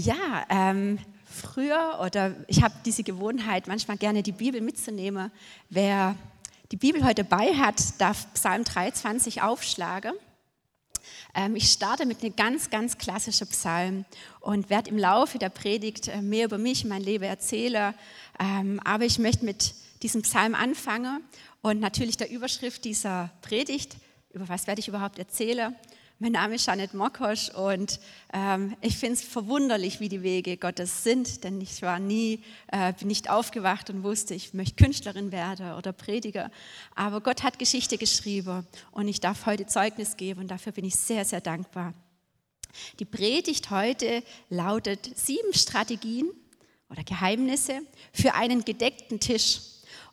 Ja, ähm, früher oder ich habe diese Gewohnheit, manchmal gerne die Bibel mitzunehmen. Wer die Bibel heute bei hat, darf Psalm 23 aufschlagen. Ähm, ich starte mit einem ganz, ganz klassischen Psalm und werde im Laufe der Predigt äh, mehr über mich, mein Leben erzählen. Ähm, aber ich möchte mit diesem Psalm anfangen und natürlich der Überschrift dieser Predigt, über was werde ich überhaupt erzählen, mein Name ist Janet Mokosch und ähm, ich finde es verwunderlich, wie die Wege Gottes sind, denn ich war nie, äh, bin nicht aufgewacht und wusste, ich möchte Künstlerin werden oder Prediger. Aber Gott hat Geschichte geschrieben und ich darf heute Zeugnis geben und dafür bin ich sehr, sehr dankbar. Die Predigt heute lautet sieben Strategien oder Geheimnisse für einen gedeckten Tisch.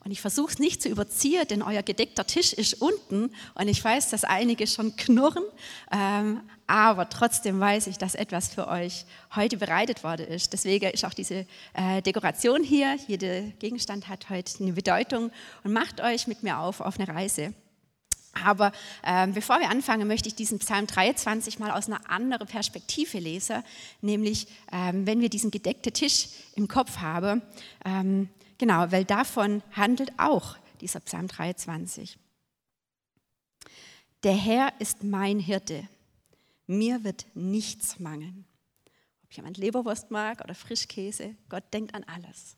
Und ich versuche es nicht zu überziehen, denn euer gedeckter Tisch ist unten und ich weiß, dass einige schon knurren, ähm, aber trotzdem weiß ich, dass etwas für euch heute bereitet worden ist. Deswegen ist auch diese äh, Dekoration hier, jeder Gegenstand hat heute eine Bedeutung und macht euch mit mir auf auf eine Reise. Aber ähm, bevor wir anfangen, möchte ich diesen Psalm 23 mal aus einer anderen Perspektive lesen, nämlich ähm, wenn wir diesen gedeckten Tisch im Kopf haben. Ähm, Genau, weil davon handelt auch dieser Psalm 23. Der Herr ist mein Hirte, mir wird nichts mangeln. Ob jemand Leberwurst mag oder Frischkäse, Gott denkt an alles.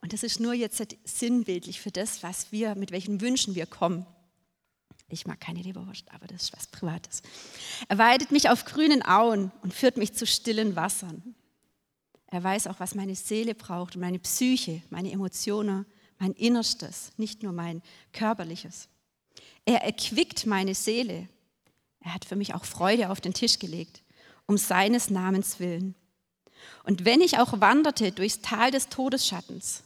Und das ist nur jetzt sinnbildlich für das, was wir, mit welchen Wünschen wir kommen. Ich mag keine Leberwurst, aber das ist was Privates. Er weidet mich auf grünen Auen und führt mich zu stillen Wassern. Er weiß auch, was meine Seele braucht meine Psyche, meine Emotionen, mein Innerstes, nicht nur mein körperliches. Er erquickt meine Seele. Er hat für mich auch Freude auf den Tisch gelegt, um seines Namens willen. Und wenn ich auch wanderte durchs Tal des Todesschattens,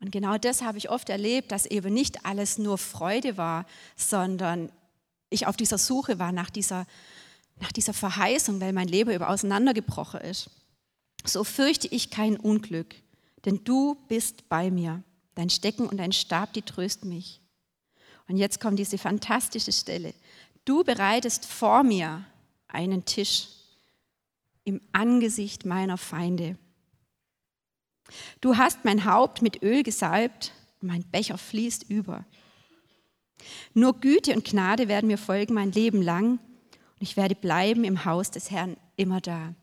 und genau das habe ich oft erlebt, dass eben nicht alles nur Freude war, sondern ich auf dieser Suche war nach dieser, nach dieser Verheißung, weil mein Leben über auseinandergebrochen ist so fürchte ich kein Unglück, denn du bist bei mir. Dein Stecken und dein Stab, die trösten mich. Und jetzt kommt diese fantastische Stelle. Du bereitest vor mir einen Tisch im Angesicht meiner Feinde. Du hast mein Haupt mit Öl gesalbt und mein Becher fließt über. Nur Güte und Gnade werden mir folgen mein Leben lang und ich werde bleiben im Haus des Herrn immer da.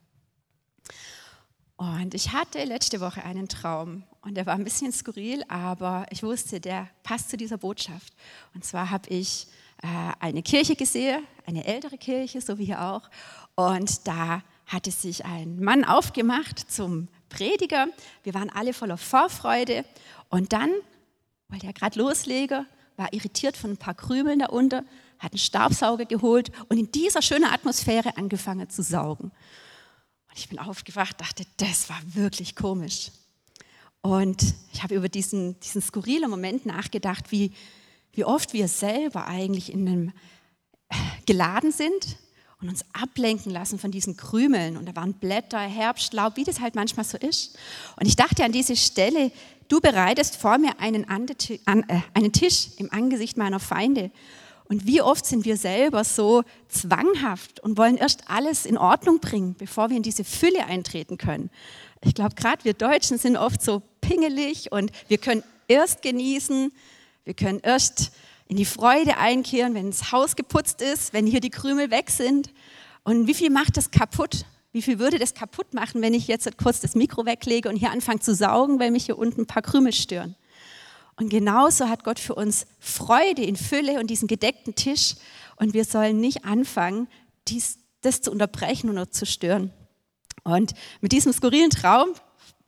Und ich hatte letzte Woche einen Traum und der war ein bisschen skurril, aber ich wusste, der passt zu dieser Botschaft. Und zwar habe ich äh, eine Kirche gesehen, eine ältere Kirche, so wie hier auch. Und da hatte sich ein Mann aufgemacht zum Prediger. Wir waren alle voller Vorfreude. Und dann wollte er gerade loslegen, war irritiert von ein paar Krümeln da unten, hat einen Staubsauger geholt und in dieser schönen Atmosphäre angefangen zu saugen. Und ich bin aufgewacht, dachte, das war wirklich komisch. Und ich habe über diesen, diesen skurrilen Moment nachgedacht, wie, wie oft wir selber eigentlich in einem äh, geladen sind und uns ablenken lassen von diesen Krümeln. Und da waren Blätter, Herbstlaub, wie das halt manchmal so ist. Und ich dachte an diese Stelle, du bereitest vor mir einen, äh, einen Tisch im Angesicht meiner Feinde. Und wie oft sind wir selber so zwanghaft und wollen erst alles in Ordnung bringen, bevor wir in diese Fülle eintreten können. Ich glaube, gerade wir Deutschen sind oft so pingelig und wir können erst genießen, wir können erst in die Freude einkehren, wenn das Haus geputzt ist, wenn hier die Krümel weg sind. Und wie viel macht das kaputt? Wie viel würde das kaputt machen, wenn ich jetzt kurz das Mikro weglege und hier anfange zu saugen, weil mich hier unten ein paar Krümel stören? Und genauso hat Gott für uns Freude in Fülle und diesen gedeckten Tisch. Und wir sollen nicht anfangen, dies, das zu unterbrechen oder zu stören. Und mit diesem skurrilen Traum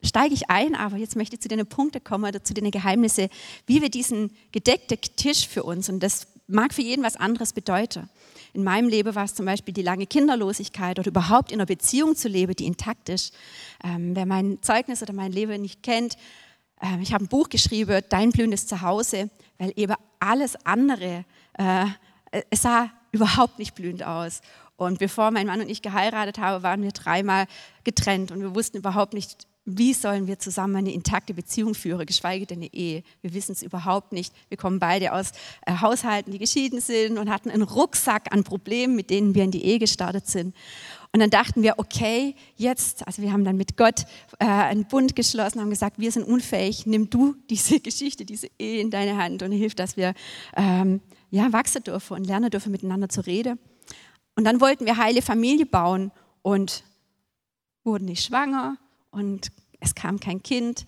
steige ich ein, aber jetzt möchte ich zu den Punkten kommen oder zu den Geheimnissen, wie wir diesen gedeckten Tisch für uns, und das mag für jeden was anderes bedeuten. In meinem Leben war es zum Beispiel die lange Kinderlosigkeit oder überhaupt in einer Beziehung zu leben, die intakt ist. Ähm, wer mein Zeugnis oder mein Leben nicht kennt, ähm, ich habe ein Buch geschrieben, Dein blühendes Zuhause, weil eben alles andere, äh, es sah überhaupt nicht blühend aus. Und bevor mein Mann und ich geheiratet haben, waren wir dreimal getrennt und wir wussten überhaupt nicht, wie sollen wir zusammen eine intakte Beziehung führen, geschweige denn eine Ehe? Wir wissen es überhaupt nicht. Wir kommen beide aus äh, Haushalten, die geschieden sind und hatten einen Rucksack an Problemen, mit denen wir in die Ehe gestartet sind. Und dann dachten wir, okay, jetzt, also wir haben dann mit Gott äh, einen Bund geschlossen, haben gesagt, wir sind unfähig, nimm du diese Geschichte, diese Ehe in deine Hand und hilf, dass wir ähm, ja, wachsen dürfen und lernen dürfen, miteinander zu reden. Und dann wollten wir heile Familie bauen und wurden nicht schwanger und es kam kein Kind.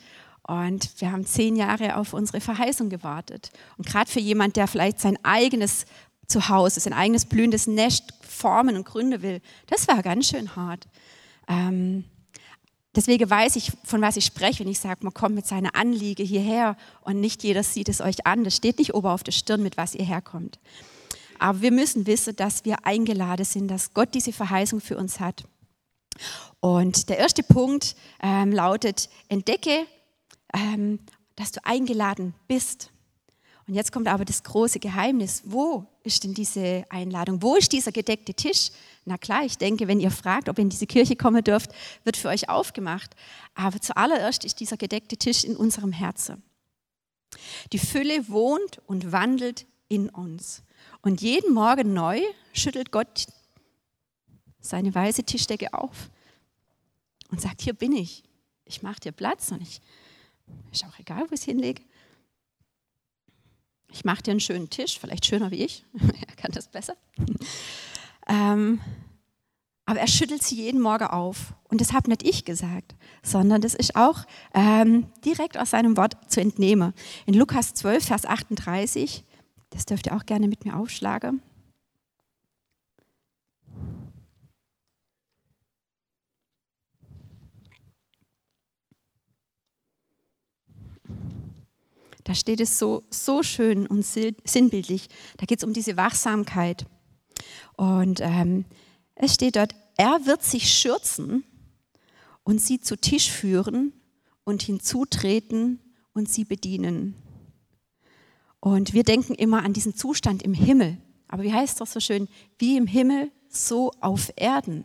Und wir haben zehn Jahre auf unsere Verheißung gewartet. Und gerade für jemand, der vielleicht sein eigenes Zuhause, sein eigenes blühendes Nest formen und gründen will, das war ganz schön hart. Ähm, deswegen weiß ich, von was ich spreche, wenn ich sage, man kommt mit seiner Anliege hierher und nicht jeder sieht es euch an. Das steht nicht oben auf der Stirn, mit was ihr herkommt. Aber wir müssen wissen, dass wir eingeladen sind, dass Gott diese Verheißung für uns hat. Und der erste Punkt ähm, lautet, entdecke, ähm, dass du eingeladen bist. Und jetzt kommt aber das große Geheimnis. Wo ist denn diese Einladung? Wo ist dieser gedeckte Tisch? Na klar, ich denke, wenn ihr fragt, ob ihr in diese Kirche kommen dürft, wird für euch aufgemacht. Aber zuallererst ist dieser gedeckte Tisch in unserem Herzen. Die Fülle wohnt und wandelt in uns. Und jeden Morgen neu schüttelt Gott seine weiße Tischdecke auf und sagt, hier bin ich. Ich mache dir Platz und ich, ist auch egal, wo ich es hinlege. Ich mache dir einen schönen Tisch, vielleicht schöner wie ich, er kann das besser. ähm, aber er schüttelt sie jeden Morgen auf. Und das habe nicht ich gesagt, sondern das ist auch ähm, direkt aus seinem Wort zu entnehmen. In Lukas 12, Vers 38, das dürft ihr auch gerne mit mir aufschlagen. Da steht es so, so schön und sinnbildlich. Da geht es um diese Wachsamkeit. Und ähm, es steht dort, er wird sich schürzen und sie zu Tisch führen und hinzutreten und sie bedienen. Und wir denken immer an diesen Zustand im Himmel. Aber wie heißt das so schön? Wie im Himmel, so auf Erden.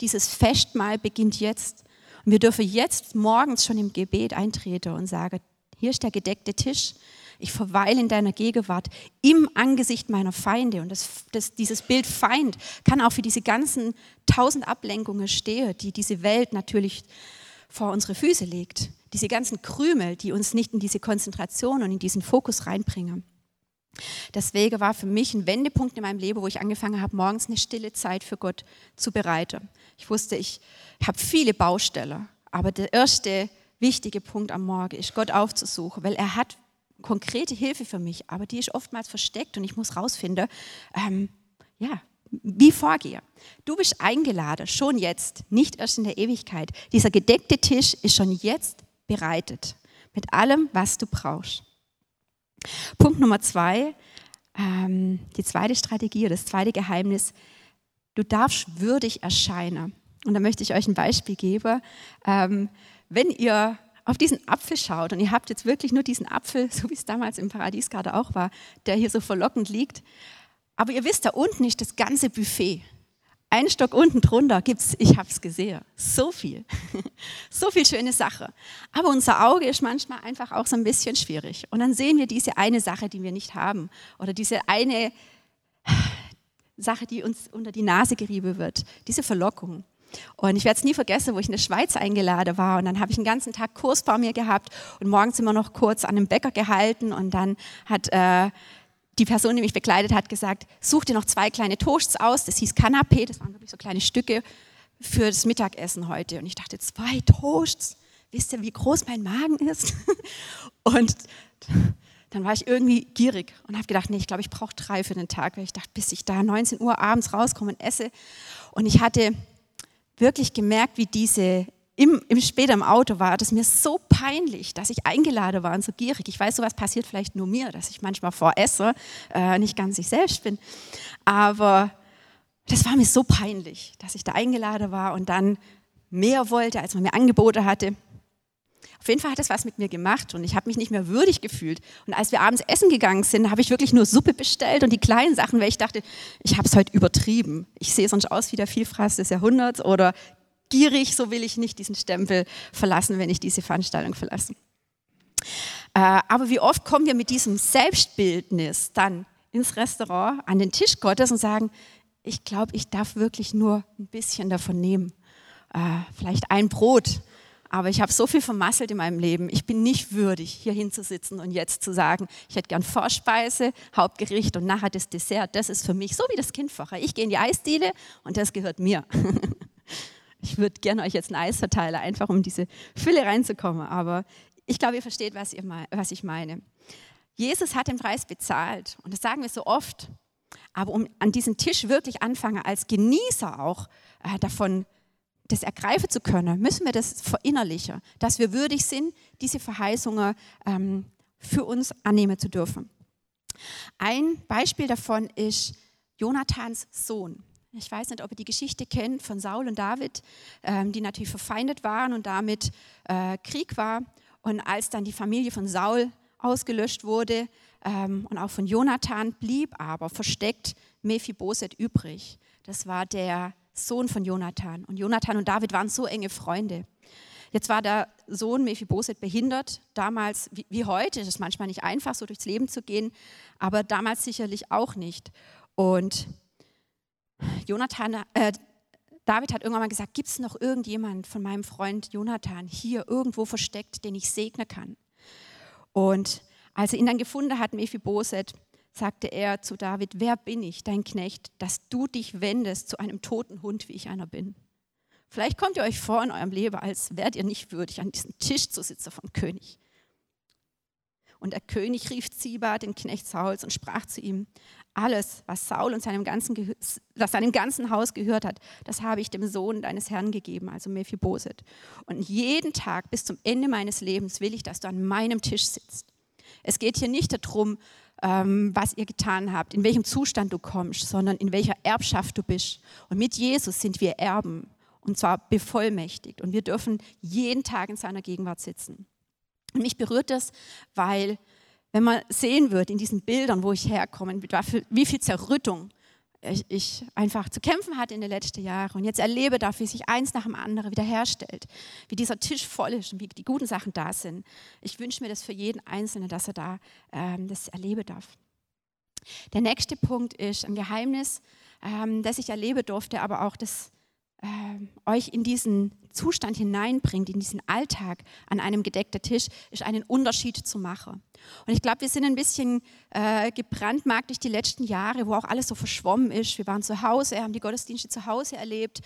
Dieses Festmahl beginnt jetzt. Und wir dürfen jetzt morgens schon im Gebet eintreten und sagen, hier ist der gedeckte Tisch. Ich verweile in deiner Gegenwart im Angesicht meiner Feinde. Und das, das, dieses Bild Feind kann auch für diese ganzen tausend Ablenkungen stehen, die diese Welt natürlich vor unsere Füße legt. Diese ganzen Krümel, die uns nicht in diese Konzentration und in diesen Fokus reinbringen. Deswegen war für mich ein Wendepunkt in meinem Leben, wo ich angefangen habe, morgens eine stille Zeit für Gott zu bereiten. Ich wusste, ich habe viele Baustellen, aber der erste wichtige Punkt am Morgen ist, Gott aufzusuchen, weil er hat konkrete Hilfe für mich, aber die ist oftmals versteckt und ich muss rausfinden, ähm, ja, wie vorgehe. Du bist eingeladen, schon jetzt, nicht erst in der Ewigkeit. Dieser gedeckte Tisch ist schon jetzt bereitet, mit allem, was du brauchst. Punkt Nummer zwei, ähm, die zweite Strategie, das zweite Geheimnis, du darfst würdig erscheinen. Und da möchte ich euch ein Beispiel geben. Ähm, wenn ihr auf diesen Apfel schaut und ihr habt jetzt wirklich nur diesen Apfel, so wie es damals im Paradies gerade auch war, der hier so verlockend liegt, aber ihr wisst, da unten ist das ganze Buffet. Ein Stock unten drunter gibt es, ich habe es gesehen, so viel. so viel schöne Sache. Aber unser Auge ist manchmal einfach auch so ein bisschen schwierig. Und dann sehen wir diese eine Sache, die wir nicht haben. Oder diese eine Sache, die uns unter die Nase gerieben wird. Diese Verlockung. Und ich werde es nie vergessen, wo ich in der Schweiz eingeladen war. Und dann habe ich einen ganzen Tag Kurs bei mir gehabt und morgens immer noch kurz an einem Bäcker gehalten. Und dann hat äh, die Person, die mich begleitet hat, gesagt, such dir noch zwei kleine Toasts aus. Das hieß Canapé, das waren wirklich so kleine Stücke für das Mittagessen heute. Und ich dachte, zwei Toasts? Wisst ihr, wie groß mein Magen ist? und dann war ich irgendwie gierig und habe gedacht, nee, ich glaube, ich brauche drei für den Tag, weil ich dachte, bis ich da 19 Uhr abends rauskomme und esse. Und ich hatte wirklich gemerkt, wie diese im, im, später im Auto war, das mir so peinlich, dass ich eingeladen war und so gierig. Ich weiß, sowas passiert vielleicht nur mir, dass ich manchmal voresse, äh, nicht ganz ich selbst bin. Aber das war mir so peinlich, dass ich da eingeladen war und dann mehr wollte, als man mir Angebote hatte. Auf jeden Fall hat das was mit mir gemacht und ich habe mich nicht mehr würdig gefühlt. Und als wir abends essen gegangen sind, habe ich wirklich nur Suppe bestellt und die kleinen Sachen, weil ich dachte, ich habe es heute übertrieben. Ich sehe sonst aus wie der Vielfraß des Jahrhunderts oder gierig, so will ich nicht diesen Stempel verlassen, wenn ich diese Veranstaltung verlasse. Äh, aber wie oft kommen wir mit diesem Selbstbildnis dann ins Restaurant, an den Tisch Gottes und sagen, ich glaube, ich darf wirklich nur ein bisschen davon nehmen. Äh, vielleicht ein Brot, aber ich habe so viel vermasselt in meinem Leben. Ich bin nicht würdig, hier hinzusitzen und jetzt zu sagen, ich hätte gern Vorspeise, Hauptgericht und nachher das Dessert. Das ist für mich so wie das Kind vorher. Ich gehe in die Eisdiele und das gehört mir. Ich würde gerne euch jetzt ein Eis verteilen, einfach um diese Fülle reinzukommen. Aber ich glaube, ihr versteht, was, ihr, was ich meine. Jesus hat den Preis bezahlt und das sagen wir so oft. Aber um an diesem Tisch wirklich anfangen, als Genießer auch äh, davon das ergreifen zu können, müssen wir das verinnerlichen, dass wir würdig sind, diese Verheißungen ähm, für uns annehmen zu dürfen. Ein Beispiel davon ist Jonathans Sohn. Ich weiß nicht, ob ihr die Geschichte kennt von Saul und David, ähm, die natürlich verfeindet waren und damit äh, Krieg war. Und als dann die Familie von Saul ausgelöscht wurde ähm, und auch von Jonathan, blieb aber versteckt Mephiboset übrig. Das war der Sohn von Jonathan. Und Jonathan und David waren so enge Freunde. Jetzt war der Sohn Mephiboset behindert. Damals, wie, wie heute, ist es manchmal nicht einfach, so durchs Leben zu gehen, aber damals sicherlich auch nicht. Und Jonathan, äh, David hat irgendwann mal gesagt, gibt es noch irgendjemand von meinem Freund Jonathan hier irgendwo versteckt, den ich segnen kann? Und als er ihn dann gefunden hat, Mephiboset, sagte er zu David, wer bin ich, dein Knecht, dass du dich wendest zu einem toten Hund, wie ich einer bin? Vielleicht kommt ihr euch vor in eurem Leben, als wärt ihr nicht würdig, an diesem Tisch zu sitzen vom König. Und der König rief Ziba, den Knecht Sauls, und sprach zu ihm, alles, was Saul und seinem ganzen, was seinem ganzen Haus gehört hat, das habe ich dem Sohn deines Herrn gegeben, also Mephiboset. Und jeden Tag bis zum Ende meines Lebens will ich, dass du an meinem Tisch sitzt. Es geht hier nicht darum, ähm, was ihr getan habt, in welchem Zustand du kommst, sondern in welcher Erbschaft du bist. Und mit Jesus sind wir Erben, und zwar bevollmächtigt. Und wir dürfen jeden Tag in seiner Gegenwart sitzen. Und mich berührt das, weil wenn man sehen wird in diesen Bildern, wo ich herkomme, wie viel Zerrüttung ich, einfach zu kämpfen hatte in den letzten Jahren und jetzt erlebe darf, wie sich eins nach dem anderen wiederherstellt, wie dieser Tisch voll ist und wie die guten Sachen da sind. Ich wünsche mir das für jeden Einzelnen, dass er da ähm, das erleben darf. Der nächste Punkt ist ein Geheimnis, ähm, das ich erleben durfte, aber auch das äh, euch in diesen Zustand hineinbringt, in diesen Alltag an einem gedeckten Tisch, ist einen Unterschied zu machen. Und ich glaube, wir sind ein bisschen äh, gebrandmarkt durch die letzten Jahre, wo auch alles so verschwommen ist. Wir waren zu Hause, haben die Gottesdienste zu Hause erlebt,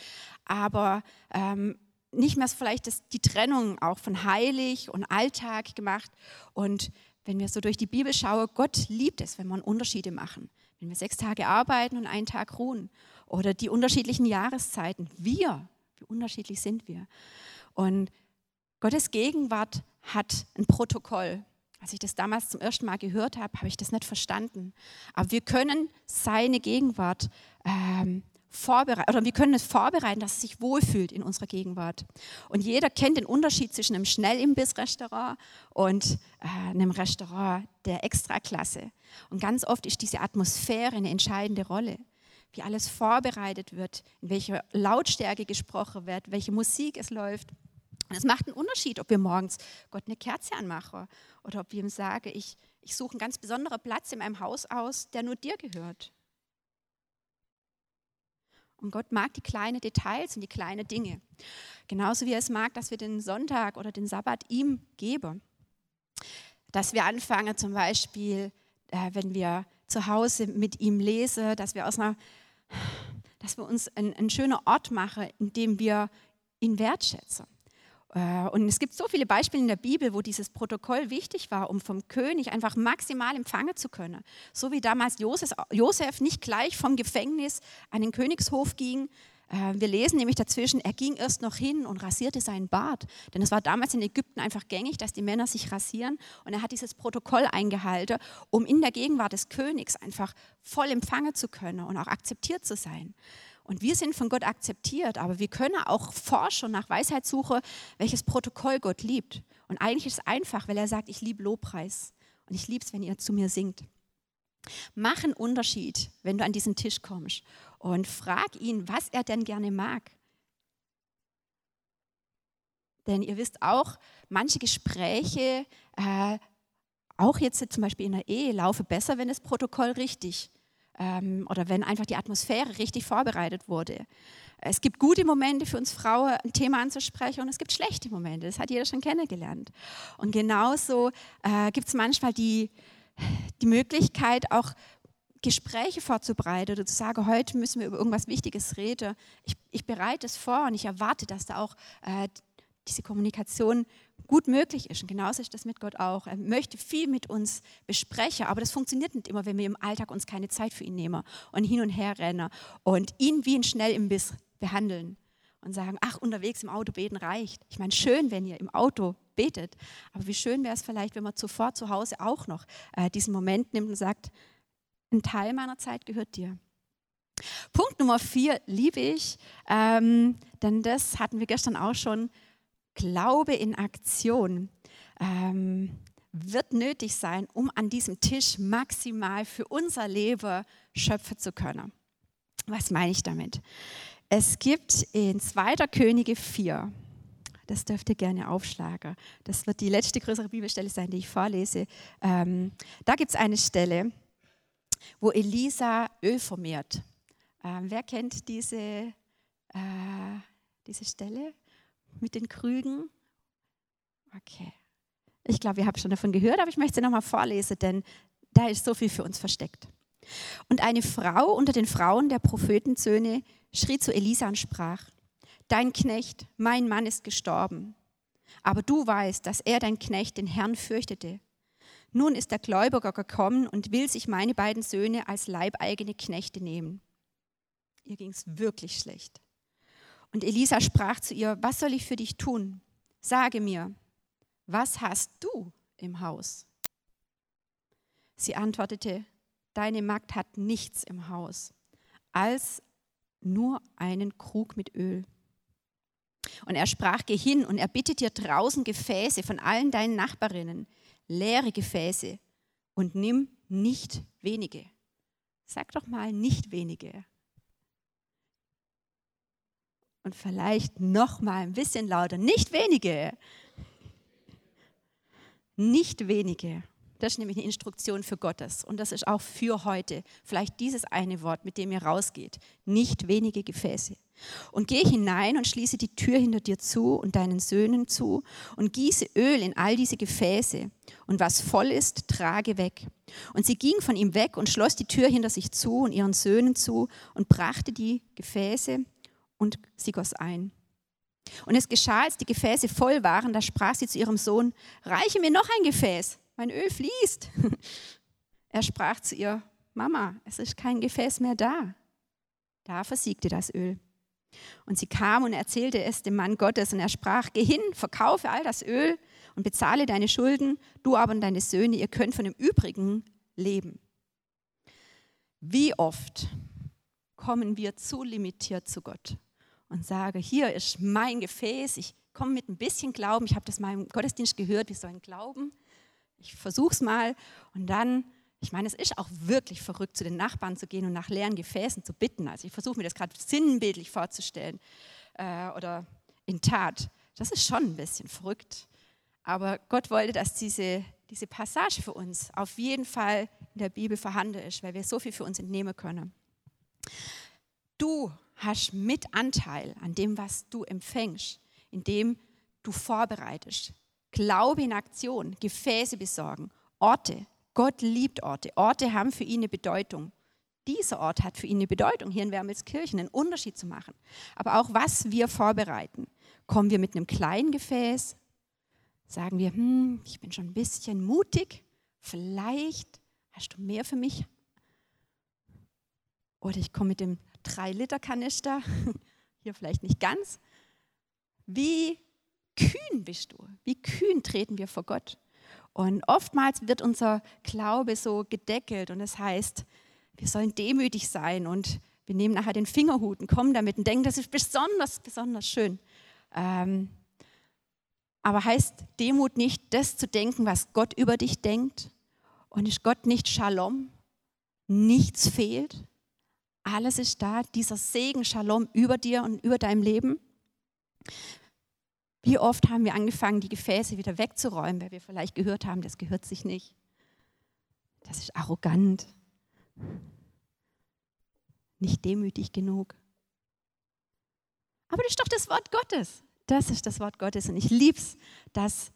aber ähm, nicht mehr vielleicht das, die Trennung auch von heilig und Alltag gemacht. Und wenn wir so durch die Bibel schauen, Gott liebt es, wenn wir Unterschiede machen. Wenn wir sechs Tage arbeiten und einen Tag ruhen. Oder die unterschiedlichen Jahreszeiten. Wir, wie unterschiedlich sind wir? Und Gottes Gegenwart hat ein Protokoll. Als ich das damals zum ersten Mal gehört habe, habe ich das nicht verstanden. Aber wir können seine Gegenwart ähm, vorbereiten, oder wir können es vorbereiten, dass es sich wohlfühlt in unserer Gegenwart. Und jeder kennt den Unterschied zwischen einem Schnellimbiss-Restaurant und äh, einem Restaurant der Extraklasse. Und ganz oft ist diese Atmosphäre eine entscheidende Rolle wie alles vorbereitet wird, in welcher Lautstärke gesprochen wird, welche Musik es läuft. Und es macht einen Unterschied, ob wir morgens Gott eine Kerze anmachen oder ob wir ihm sagen, ich, ich suche einen ganz besonderen Platz in meinem Haus aus, der nur dir gehört. Und Gott mag die kleinen Details und die kleinen Dinge. Genauso wie er es mag, dass wir den Sonntag oder den Sabbat ihm geben. Dass wir anfangen, zum Beispiel, äh, wenn wir zu Hause mit ihm lesen, dass wir aus einer dass wir uns einen, einen schönen Ort machen, in dem wir ihn wertschätzen. Äh, und es gibt so viele Beispiele in der Bibel, wo dieses Protokoll wichtig war, um vom König einfach maximal empfangen zu können. So wie damals Josef, nicht gleich vom Gefängnis an den Königshof ging, wir lesen nämlich dazwischen, er ging erst noch hin und rasierte seinen Bart. Denn es war damals in Ägypten einfach gängig, dass die Männer sich rasieren. Und er hat dieses Protokoll eingehalten, um in der Gegenwart des Königs einfach voll empfangen zu können und auch akzeptiert zu sein. Und wir sind von Gott akzeptiert, aber wir können auch forschen nach Weisheit suchen, welches Protokoll Gott liebt. Und eigentlich ist es einfach, weil er sagt, ich liebe Lobpreis und ich liebe es, wenn ihr zu mir singt. Mach einen Unterschied, wenn du an diesen Tisch kommst und frag ihn, was er denn gerne mag. Denn ihr wisst auch, manche Gespräche, äh, auch jetzt zum Beispiel in der Ehe, laufen besser, wenn das Protokoll richtig ähm, oder wenn einfach die Atmosphäre richtig vorbereitet wurde. Es gibt gute Momente für uns Frauen, ein Thema anzusprechen und es gibt schlechte Momente. Das hat jeder schon kennengelernt. Und genauso äh, gibt es manchmal die, die Möglichkeit, auch Gespräche vorzubereiten oder zu sagen, heute müssen wir über irgendwas Wichtiges reden. Ich, ich bereite es vor und ich erwarte, dass da auch äh, diese Kommunikation gut möglich ist. Und genauso ist das mit Gott auch. Er möchte viel mit uns besprechen, aber das funktioniert nicht immer, wenn wir im Alltag uns keine Zeit für ihn nehmen und hin und her rennen und ihn wie ein Schnellimbiss behandeln und sagen, ach, unterwegs im Auto beten reicht. Ich meine, schön, wenn ihr im Auto betet, aber wie schön wäre es vielleicht, wenn man zuvor zu Hause auch noch äh, diesen Moment nimmt und sagt, ein Teil meiner Zeit gehört dir. Punkt Nummer vier liebe ich, ähm, denn das hatten wir gestern auch schon. Glaube in Aktion ähm, wird nötig sein, um an diesem Tisch maximal für unser Leben schöpfen zu können. Was meine ich damit? Es gibt in 2. Könige 4, das dürft ihr gerne aufschlagen, das wird die letzte größere Bibelstelle sein, die ich vorlese. Ähm, da gibt es eine Stelle, wo Elisa Öl vermehrt. Ähm, wer kennt diese, äh, diese Stelle mit den Krügen? Okay. Ich glaube, ihr habt schon davon gehört, aber ich möchte sie nochmal vorlesen, denn da ist so viel für uns versteckt. Und eine Frau unter den Frauen der Prophetensöhne schrie zu Elisa und sprach, Dein Knecht, mein Mann ist gestorben. Aber du weißt, dass er, dein Knecht, den Herrn fürchtete. Nun ist der Gläubiger gekommen und will sich meine beiden Söhne als leibeigene Knechte nehmen. Ihr ging es wirklich schlecht. Und Elisa sprach zu ihr, was soll ich für dich tun? Sage mir, was hast du im Haus? Sie antwortete, deine Magd hat nichts im Haus, als nur einen Krug mit Öl. Und er sprach, geh hin und erbitte dir draußen Gefäße von allen deinen Nachbarinnen, leere Gefäße, und nimm nicht wenige. Sag doch mal nicht wenige. Und vielleicht noch mal ein bisschen lauter, nicht wenige. Nicht wenige. Das ist nämlich eine Instruktion für Gottes. Und das ist auch für heute. Vielleicht dieses eine Wort, mit dem ihr rausgeht. Nicht wenige Gefäße. Und geh hinein und schließe die Tür hinter dir zu und deinen Söhnen zu und gieße Öl in all diese Gefäße. Und was voll ist, trage weg. Und sie ging von ihm weg und schloss die Tür hinter sich zu und ihren Söhnen zu und brachte die Gefäße und sie goss ein. Und es geschah, als die Gefäße voll waren, da sprach sie zu ihrem Sohn, reiche mir noch ein Gefäß mein Öl fließt. Er sprach zu ihr, Mama, es ist kein Gefäß mehr da. Da versiegte das Öl. Und sie kam und erzählte es dem Mann Gottes und er sprach, geh hin, verkaufe all das Öl und bezahle deine Schulden, du aber und deine Söhne, ihr könnt von dem Übrigen leben. Wie oft kommen wir zu limitiert zu Gott und sagen, hier ist mein Gefäß, ich komme mit ein bisschen Glauben, ich habe das mal im Gottesdienst gehört, wir sollen glauben, ich versuche es mal und dann, ich meine, es ist auch wirklich verrückt, zu den Nachbarn zu gehen und nach leeren Gefäßen zu bitten. Also ich versuche mir das gerade sinnbildlich vorzustellen äh, oder in Tat. Das ist schon ein bisschen verrückt. Aber Gott wollte, dass diese, diese Passage für uns auf jeden Fall in der Bibel vorhanden ist, weil wir so viel für uns entnehmen können. Du hast mit Anteil an dem, was du empfängst, indem du vorbereitest, Glaube in Aktion, Gefäße besorgen, Orte. Gott liebt Orte. Orte haben für ihn eine Bedeutung. Dieser Ort hat für ihn eine Bedeutung, hier in Wermelskirchen einen Unterschied zu machen. Aber auch was wir vorbereiten. Kommen wir mit einem kleinen Gefäß? Sagen wir, hm, ich bin schon ein bisschen mutig. Vielleicht hast du mehr für mich. Oder ich komme mit dem 3-Liter-Kanister. Hier vielleicht nicht ganz. Wie kühn bist du? Wie kühn treten wir vor Gott? Und oftmals wird unser Glaube so gedeckelt und es das heißt, wir sollen demütig sein und wir nehmen nachher den Fingerhut und kommen damit und denken, das ist besonders, besonders schön. Ähm, aber heißt Demut nicht, das zu denken, was Gott über dich denkt? Und ist Gott nicht Shalom? Nichts fehlt? Alles ist da, dieser Segen Shalom über dir und über deinem Leben? Wie oft haben wir angefangen, die Gefäße wieder wegzuräumen, weil wir vielleicht gehört haben, das gehört sich nicht. Das ist arrogant. Nicht demütig genug. Aber das ist doch das Wort Gottes. Das ist das Wort Gottes. Und ich liebe es, dass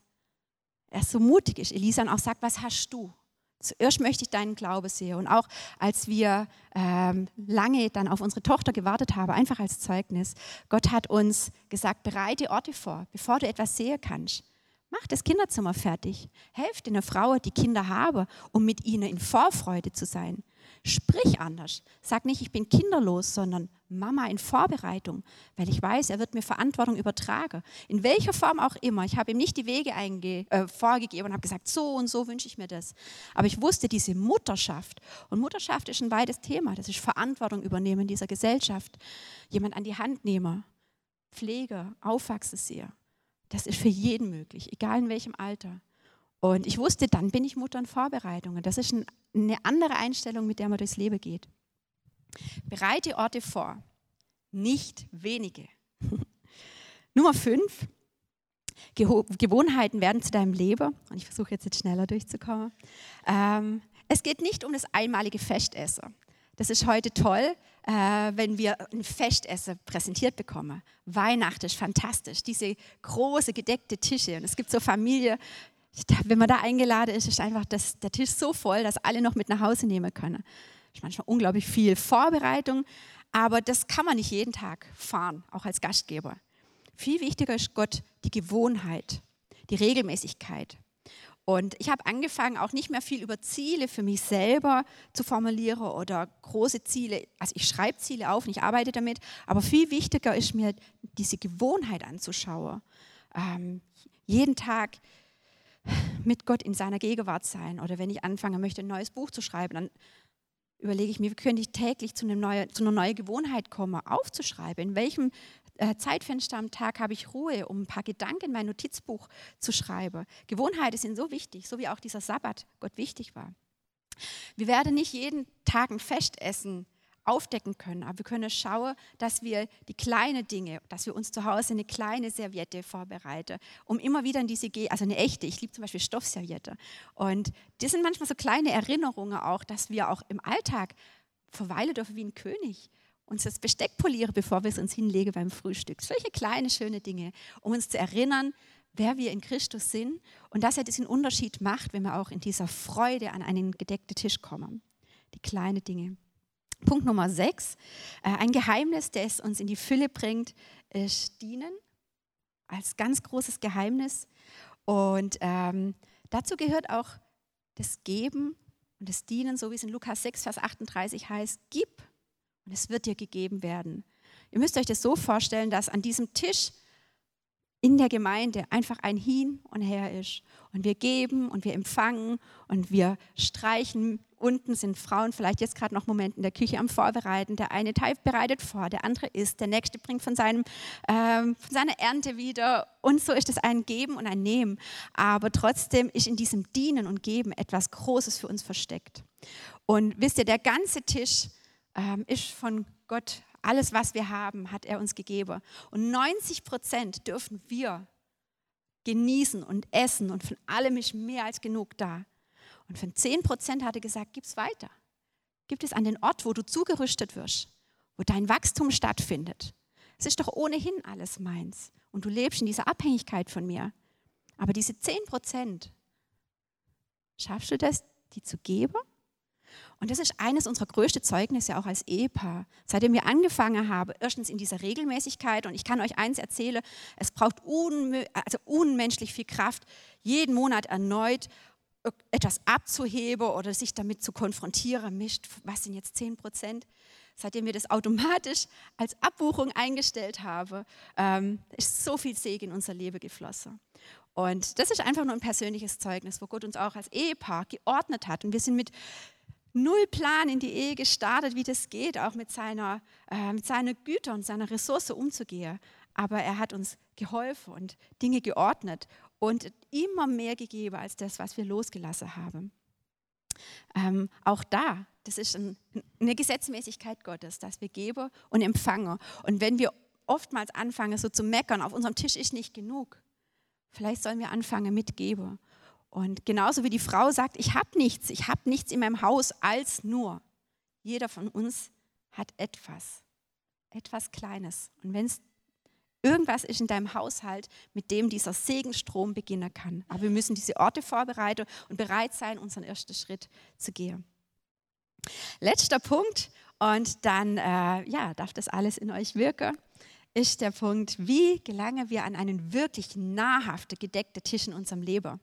er so mutig ist. Elisa und auch sagt, was hast du? Zuerst möchte ich deinen Glaube sehen. Und auch als wir ähm, lange dann auf unsere Tochter gewartet haben, einfach als Zeugnis, Gott hat uns gesagt, bereite Orte vor, bevor du etwas sehen kannst. Mach das Kinderzimmer fertig. Helft einer Frau, die Kinder habe, um mit ihnen in Vorfreude zu sein. Sprich anders. Sag nicht, ich bin kinderlos, sondern Mama in Vorbereitung, weil ich weiß, er wird mir Verantwortung übertragen. In welcher Form auch immer. Ich habe ihm nicht die Wege äh, vorgegeben und habe gesagt, so und so wünsche ich mir das. Aber ich wusste, diese Mutterschaft, und Mutterschaft ist ein weites Thema, das ist Verantwortung übernehmen in dieser Gesellschaft. Jemand an die Hand nehmen, Pflege, aufwachsen sehe. Das ist für jeden möglich, egal in welchem Alter. Und ich wusste, dann bin ich Mutter in Vorbereitung. Und das ist eine andere Einstellung, mit der man durchs Leben geht. Bereite Orte vor, nicht wenige. Nummer fünf. Gewohnheiten werden zu deinem Leben. Und ich versuche jetzt, jetzt schneller durchzukommen. Ähm, es geht nicht um das einmalige Festessen. Das ist heute toll, äh, wenn wir ein Festessen präsentiert bekommen. Weihnachten ist fantastisch, diese große gedeckte Tische. Und es gibt so Familien, wenn man da eingeladen ist, ist einfach das, der Tisch so voll, dass alle noch mit nach Hause nehmen können. Das ist manchmal unglaublich viel Vorbereitung, aber das kann man nicht jeden Tag fahren, auch als Gastgeber. Viel wichtiger ist Gott die Gewohnheit, die Regelmäßigkeit. Und ich habe angefangen, auch nicht mehr viel über Ziele für mich selber zu formulieren oder große Ziele. Also ich schreibe Ziele auf und ich arbeite damit, aber viel wichtiger ist mir, diese Gewohnheit anzuschauen. Ähm, jeden Tag mit Gott in seiner Gegenwart sein. Oder wenn ich anfange, möchte ein neues Buch zu schreiben, dann überlege ich mir, wie könnte ich täglich zu, neue, zu einer neuen Gewohnheit kommen, aufzuschreiben. In welchem äh, Zeitfenster am Tag habe ich Ruhe, um ein paar Gedanken in mein Notizbuch zu schreiben. Gewohnheiten sind so wichtig, so wie auch dieser Sabbat Gott wichtig war. Wir werden nicht jeden Tag ein Festessen aufdecken können. Aber wir können schauen, dass wir die kleinen Dinge, dass wir uns zu Hause eine kleine Serviette vorbereiten, um immer wieder in diese, also eine echte, ich liebe zum Beispiel Stoffserviette. Und das sind manchmal so kleine Erinnerungen auch, dass wir auch im Alltag verweilen dürfen wie ein König. Uns das Besteck polieren, bevor wir es uns hinlegen beim Frühstück. Solche kleine, schöne Dinge, um uns zu erinnern, wer wir in Christus sind und dass er diesen Unterschied macht, wenn wir auch in dieser Freude an einen gedeckten Tisch kommen. Die kleinen Dinge. Punkt Nummer sechs, äh, ein Geheimnis, das uns in die Fülle bringt, ist Dienen als ganz großes Geheimnis. Und ähm, dazu gehört auch das Geben und das Dienen, so wie es in Lukas 6, Vers 38 heißt, gib und es wird dir gegeben werden. Ihr müsst euch das so vorstellen, dass an diesem Tisch in der Gemeinde einfach ein Hin und Her ist. Und wir geben und wir empfangen und wir streichen Unten sind Frauen vielleicht jetzt gerade noch Moment in der Küche am Vorbereiten. Der eine Teil bereitet vor, der andere isst, der nächste bringt von, seinem, ähm, von seiner Ernte wieder. Und so ist es ein Geben und ein Nehmen. Aber trotzdem ist in diesem Dienen und Geben etwas Großes für uns versteckt. Und wisst ihr, der ganze Tisch ähm, ist von Gott, alles, was wir haben, hat er uns gegeben. Und 90 Prozent dürfen wir genießen und essen und von allem ist mehr als genug da. Und von 10 Prozent hat er gesagt, gib es weiter. Gib es an den Ort, wo du zugerüstet wirst, wo dein Wachstum stattfindet. Es ist doch ohnehin alles meins. Und du lebst in dieser Abhängigkeit von mir. Aber diese 10 Prozent, schaffst du das, die zu geben? Und das ist eines unserer größten Zeugnisse auch als Ehepaar. Seitdem wir angefangen haben, erstens in dieser Regelmäßigkeit, und ich kann euch eins erzählen, es braucht also unmenschlich viel Kraft, jeden Monat erneut etwas abzuheben oder sich damit zu konfrontieren, mischt, was sind jetzt 10 Prozent? Seitdem wir das automatisch als Abbuchung eingestellt haben, ähm, ist so viel Segen in unser Leben geflossen. Und das ist einfach nur ein persönliches Zeugnis, wo Gott uns auch als Ehepaar geordnet hat. Und wir sind mit null Plan in die Ehe gestartet, wie das geht, auch mit seiner, äh, seiner Güter und seiner Ressource umzugehen. Aber er hat uns geholfen und Dinge geordnet und immer mehr gegeben als das, was wir losgelassen haben. Ähm, auch da, das ist ein, eine Gesetzmäßigkeit Gottes, dass wir geben und empfangen. Und wenn wir oftmals anfangen, so zu meckern, auf unserem Tisch ist nicht genug. Vielleicht sollen wir anfangen mit Geben. Und genauso wie die Frau sagt, ich habe nichts, ich habe nichts in meinem Haus als nur. Jeder von uns hat etwas, etwas Kleines. Und wenn es irgendwas ist in deinem Haushalt, mit dem dieser Segenstrom beginnen kann. Aber wir müssen diese Orte vorbereiten und bereit sein, unseren ersten Schritt zu gehen. Letzter Punkt, und dann äh, ja, darf das alles in euch wirken, ist der Punkt, wie gelangen wir an einen wirklich nahrhaften, gedeckten Tisch in unserem Leben?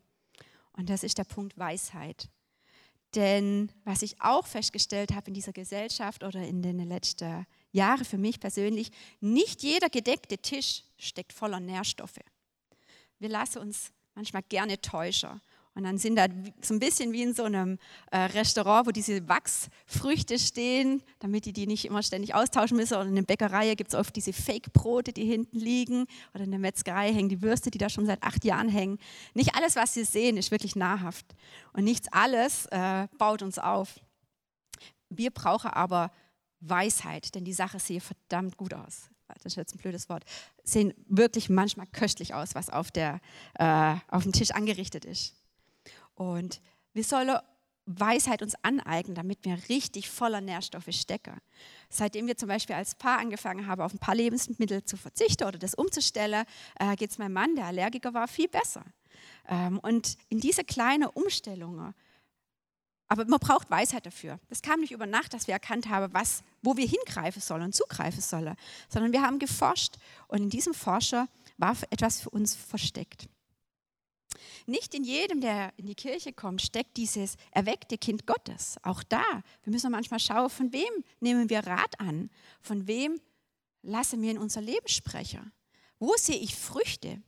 Und das ist der Punkt Weisheit. Denn was ich auch festgestellt habe in dieser Gesellschaft oder in den letzten Jahren für mich persönlich, nicht jeder gedeckte Tisch steckt voller Nährstoffe. Wir lassen uns manchmal gerne täuschen und dann sind da so ein bisschen wie in so einem äh, Restaurant, wo diese Wachsfrüchte stehen, damit die die nicht immer ständig austauschen müssen. Oder in der Bäckerei gibt es oft diese Fake-Brote, die hinten liegen. Oder in der Metzgerei hängen die Würste, die da schon seit acht Jahren hängen. Nicht alles, was wir sehen, ist wirklich nahrhaft. Und nichts alles äh, baut uns auf. Wir brauchen aber Weisheit, denn die Sache sieht verdammt gut aus das ist jetzt ein blödes Wort, sehen wirklich manchmal köstlich aus, was auf, der, äh, auf dem Tisch angerichtet ist. Und wir sollen Weisheit uns aneignen, damit wir richtig voller Nährstoffe stecken. Seitdem wir zum Beispiel als Paar angefangen haben, auf ein paar Lebensmittel zu verzichten oder das umzustellen, äh, geht es meinem Mann, der Allergiker war, viel besser. Ähm, und in diese kleinen Umstellungen, aber man braucht Weisheit dafür. Das kam nicht über Nacht, dass wir erkannt haben, was, wo wir hingreifen sollen und zugreifen sollen, sondern wir haben geforscht und in diesem Forscher war etwas für uns versteckt. Nicht in jedem, der in die Kirche kommt, steckt dieses erweckte Kind Gottes. Auch da, wir müssen manchmal schauen, von wem nehmen wir Rat an? Von wem lassen wir in unser Leben sprechen? Wo sehe ich Früchte?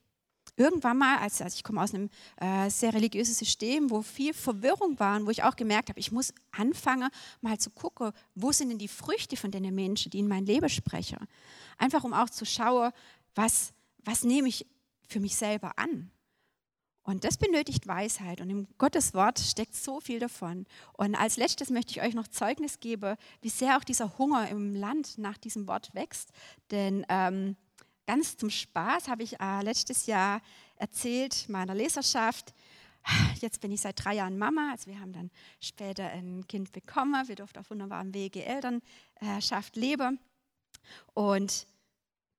Irgendwann mal, als, ich komme aus einem äh, sehr religiösen System, wo viel Verwirrung war, wo ich auch gemerkt habe, ich muss anfangen, mal zu gucken, wo sind denn die Früchte von den Menschen, die in mein Leben sprechen. Einfach um auch zu schauen, was, was nehme ich für mich selber an. Und das benötigt Weisheit und im Gottes Wort steckt so viel davon. Und als letztes möchte ich euch noch Zeugnis geben, wie sehr auch dieser Hunger im Land nach diesem Wort wächst. Denn ähm, ganz zum Spaß habe ich äh, letztes Jahr erzählt meiner Leserschaft, jetzt bin ich seit drei Jahren Mama, also wir haben dann später ein Kind bekommen, wir durften auf wunderbarem Wege Elternschaft leben. Und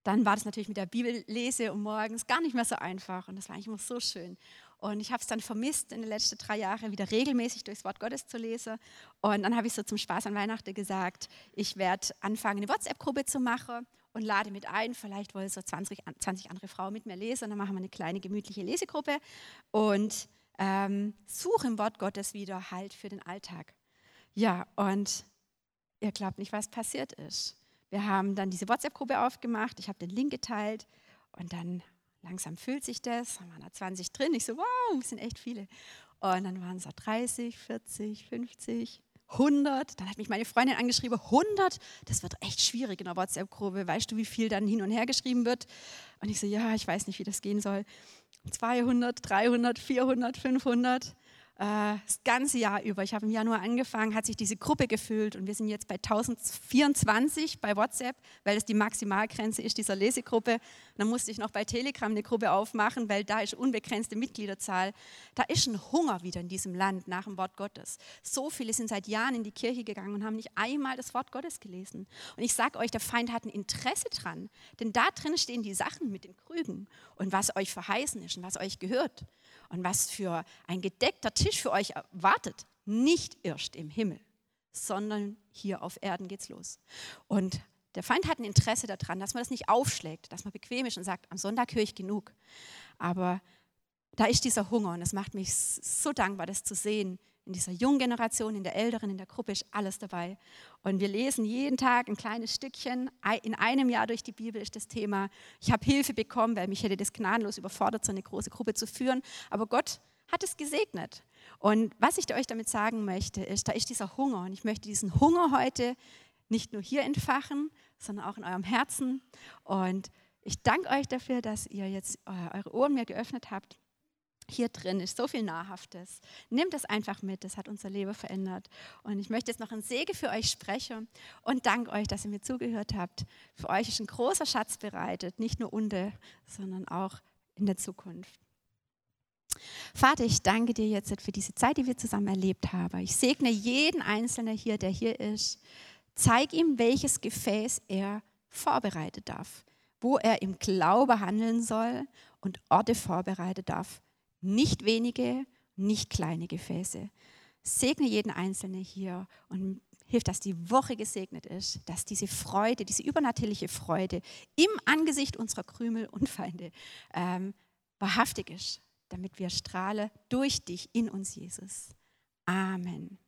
dann war das natürlich mit der Bibellese und morgens gar nicht mehr so einfach. Und das war eigentlich immer so schön. Und ich habe es dann vermisst, in den letzten drei Jahren wieder regelmäßig durchs Wort Gottes zu lesen. Und dann habe ich so zum Spaß an Weihnachten gesagt, ich werde anfangen, eine WhatsApp-Gruppe zu machen und lade mit ein. Vielleicht wollen so 20, 20 andere Frauen mit mir lesen. Und dann machen wir eine kleine gemütliche Lesegruppe und ähm, suche im Wort Gottes wieder Halt für den Alltag. Ja, und ihr glaubt nicht, was passiert ist. Wir haben dann diese WhatsApp-Gruppe aufgemacht, ich habe den Link geteilt und dann langsam füllt sich das, dann waren da 20 drin. Ich so, wow, es sind echt viele. Und dann waren es so 30, 40, 50, 100. Dann hat mich meine Freundin angeschrieben, 100, das wird echt schwierig in der WhatsApp-Gruppe. Weißt du, wie viel dann hin und her geschrieben wird? Und ich so, ja, ich weiß nicht, wie das gehen soll. 200, 300, 400, 500. Äh, das ganze Jahr über. Ich habe im Januar angefangen, hat sich diese Gruppe gefüllt und wir sind jetzt bei 1024 bei WhatsApp, weil es die Maximalgrenze ist dieser Lesegruppe. dann musste ich noch bei Telegram eine Gruppe aufmachen, weil da ist unbegrenzte Mitgliederzahl. Da ist ein Hunger wieder in diesem Land nach dem Wort Gottes. So viele sind seit Jahren in die Kirche gegangen und haben nicht einmal das Wort Gottes gelesen. Und ich sage euch, der Feind hat ein Interesse dran, denn da drin stehen die Sachen mit den Krügen und was euch verheißen ist und was euch gehört und was für ein gedeckter Tisch für euch wartet. Nicht erst im Himmel, sondern hier auf Erden geht's los. Und der Feind hat ein Interesse daran, dass man das nicht aufschlägt, dass man bequem ist und sagt, am Sonntag höre ich genug. Aber da ist dieser Hunger und es macht mich so dankbar, das zu sehen, in dieser jungen Generation, in der älteren, in der Gruppe ist alles dabei. Und wir lesen jeden Tag ein kleines Stückchen. In einem Jahr durch die Bibel ist das Thema. Ich habe Hilfe bekommen, weil mich hätte das gnadenlos überfordert, so eine große Gruppe zu führen. Aber Gott hat es gesegnet. Und was ich euch damit sagen möchte, ist, da ist dieser Hunger. Und ich möchte diesen Hunger heute nicht nur hier entfachen, sondern auch in eurem Herzen. Und ich danke euch dafür, dass ihr jetzt eure Ohren mir geöffnet habt hier drin ist so viel Nahrhaftes. Nehmt das einfach mit, das hat unser Leben verändert. Und ich möchte jetzt noch ein Segen für euch sprechen und danke euch, dass ihr mir zugehört habt. Für euch ist ein großer Schatz bereitet, nicht nur unter, sondern auch in der Zukunft. Vater, ich danke dir jetzt für diese Zeit, die wir zusammen erlebt haben. Ich segne jeden Einzelnen hier, der hier ist. Zeig ihm, welches Gefäß er vorbereitet darf, wo er im Glaube handeln soll und Orte vorbereiten darf, nicht wenige, nicht kleine Gefäße. Segne jeden Einzelnen hier und hilf, dass die Woche gesegnet ist, dass diese Freude, diese übernatürliche Freude im Angesicht unserer Krümel und Feinde ähm, wahrhaftig ist, damit wir strahlen durch dich in uns, Jesus. Amen.